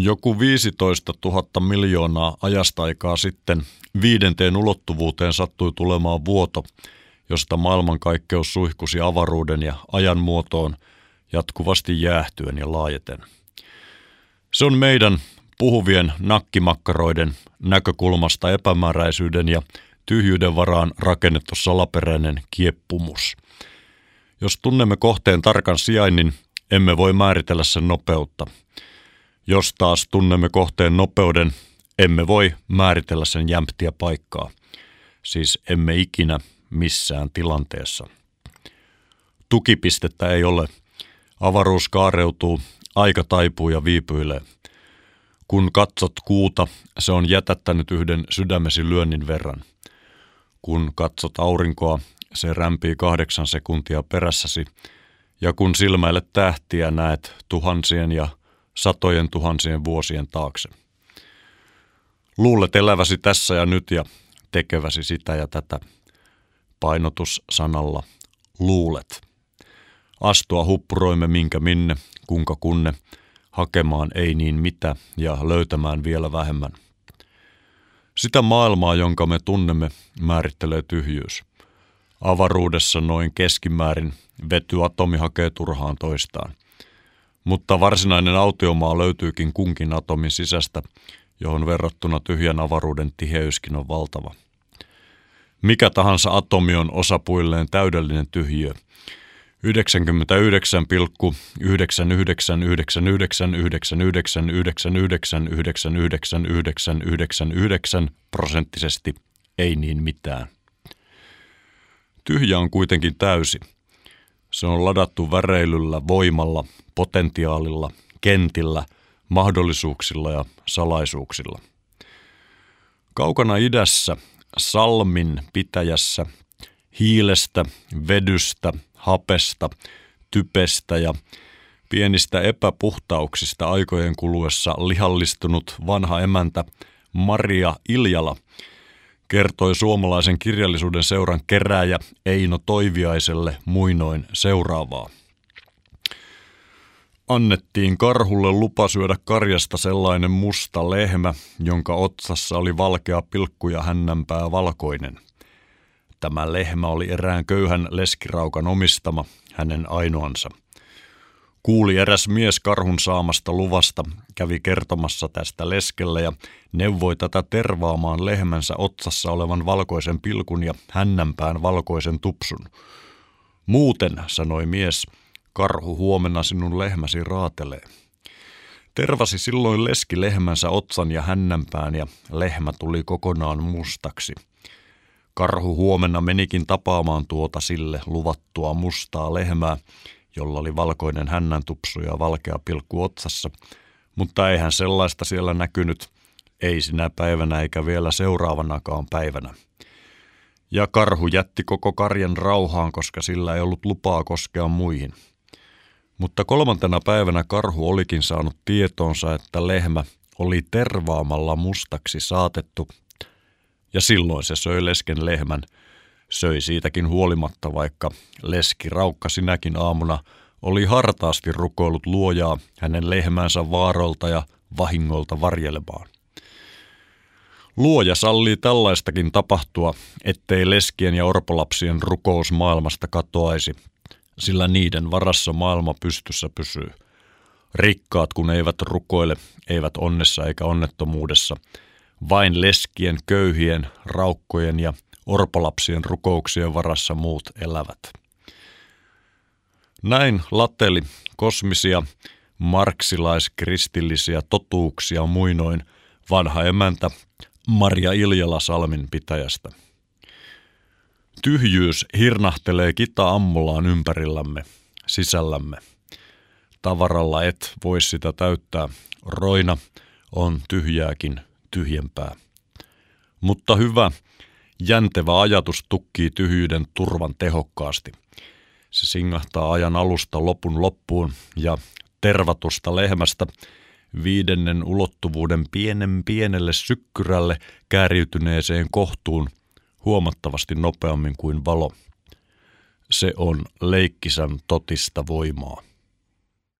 Joku 15 000 miljoonaa ajasta aikaa sitten viidenteen ulottuvuuteen sattui tulemaan vuoto, josta maailmankaikkeus suihkusi avaruuden ja ajan muotoon jatkuvasti jäähtyen ja laajeten. Se on meidän puhuvien nakkimakkaroiden näkökulmasta epämääräisyyden ja tyhjyyden varaan rakennettu salaperäinen kieppumus. Jos tunnemme kohteen tarkan sijainnin, emme voi määritellä sen nopeutta. Jos taas tunnemme kohteen nopeuden, emme voi määritellä sen jämptiä paikkaa. Siis emme ikinä missään tilanteessa. Tukipistettä ei ole. Avaruus kaareutuu, aika taipuu ja viipyilee. Kun katsot kuuta, se on jätättänyt yhden sydämesi lyönnin verran. Kun katsot aurinkoa, se rämpii kahdeksan sekuntia perässäsi, ja kun silmäilet tähtiä, näet tuhansien ja satojen tuhansien vuosien taakse. Luulet eläväsi tässä ja nyt ja tekeväsi sitä ja tätä. Painotus sanalla luulet. Astua huppuroimme minkä minne, kuinka kunne, hakemaan ei niin mitä ja löytämään vielä vähemmän. Sitä maailmaa, jonka me tunnemme, määrittelee tyhjyys. Avaruudessa noin keskimäärin vetyatomi hakee turhaan toistaan. Mutta varsinainen autiomaa löytyykin kunkin atomin sisästä, johon verrattuna tyhjän avaruuden tiheyskin on valtava. Mikä tahansa atomi on osapuilleen täydellinen tyhjiö – 99,999999999999 prosenttisesti ei niin mitään. Tyhjä on kuitenkin täysi. Se on ladattu väreilyllä, voimalla, potentiaalilla, kentillä, mahdollisuuksilla ja salaisuuksilla. Kaukana idässä, Salmin pitäjässä, hiilestä, vedystä – hapesta, typestä ja pienistä epäpuhtauksista aikojen kuluessa lihallistunut vanha emäntä Maria Iljala kertoi suomalaisen kirjallisuuden seuran kerääjä Eino Toiviaiselle muinoin seuraavaa. Annettiin karhulle lupa syödä karjasta sellainen musta lehmä, jonka otsassa oli valkea pilkku ja hännänpää valkoinen – Tämä lehmä oli erään köyhän leskiraukan omistama, hänen ainoansa. Kuuli eräs mies karhun saamasta luvasta, kävi kertomassa tästä leskelle ja neuvoi tätä tervaamaan lehmänsä otsassa olevan valkoisen pilkun ja hännänpään valkoisen tupsun. Muuten, sanoi mies, karhu huomenna sinun lehmäsi raatelee. Tervasi silloin leski lehmänsä otsan ja hännänpään ja lehmä tuli kokonaan mustaksi – Karhu huomenna menikin tapaamaan tuota sille luvattua mustaa lehmää, jolla oli valkoinen hännäntupsu ja valkea pilkku otsassa, mutta eihän sellaista siellä näkynyt, ei sinä päivänä eikä vielä seuraavanakaan päivänä. Ja karhu jätti koko karjan rauhaan, koska sillä ei ollut lupaa koskea muihin. Mutta kolmantena päivänä karhu olikin saanut tietoonsa, että lehmä oli tervaamalla mustaksi saatettu ja silloin se söi lesken lehmän. Söi siitäkin huolimatta, vaikka leski raukka sinäkin aamuna oli hartaasti rukoillut luojaa hänen lehmänsä vaarolta ja vahingolta varjelemaan. Luoja sallii tällaistakin tapahtua, ettei leskien ja orpolapsien rukous maailmasta katoaisi, sillä niiden varassa maailma pystyssä pysyy. Rikkaat kun eivät rukoile, eivät onnessa eikä onnettomuudessa – vain leskien, köyhien, raukkojen ja orpolapsien rukouksien varassa muut elävät. Näin lateli kosmisia, marksilaiskristillisiä totuuksia muinoin vanha emäntä Maria Iljala Salmin pitäjästä. Tyhjyys hirnahtelee kita ammulaan ympärillämme, sisällämme. Tavaralla et voi sitä täyttää. Roina on tyhjääkin tyhjempää. Mutta hyvä, jäntevä ajatus tukkii tyhjyyden turvan tehokkaasti. Se singahtaa ajan alusta lopun loppuun ja tervatusta lehmästä viidennen ulottuvuuden pienen pienelle sykkyrälle kääriytyneeseen kohtuun huomattavasti nopeammin kuin valo. Se on leikkisän totista voimaa.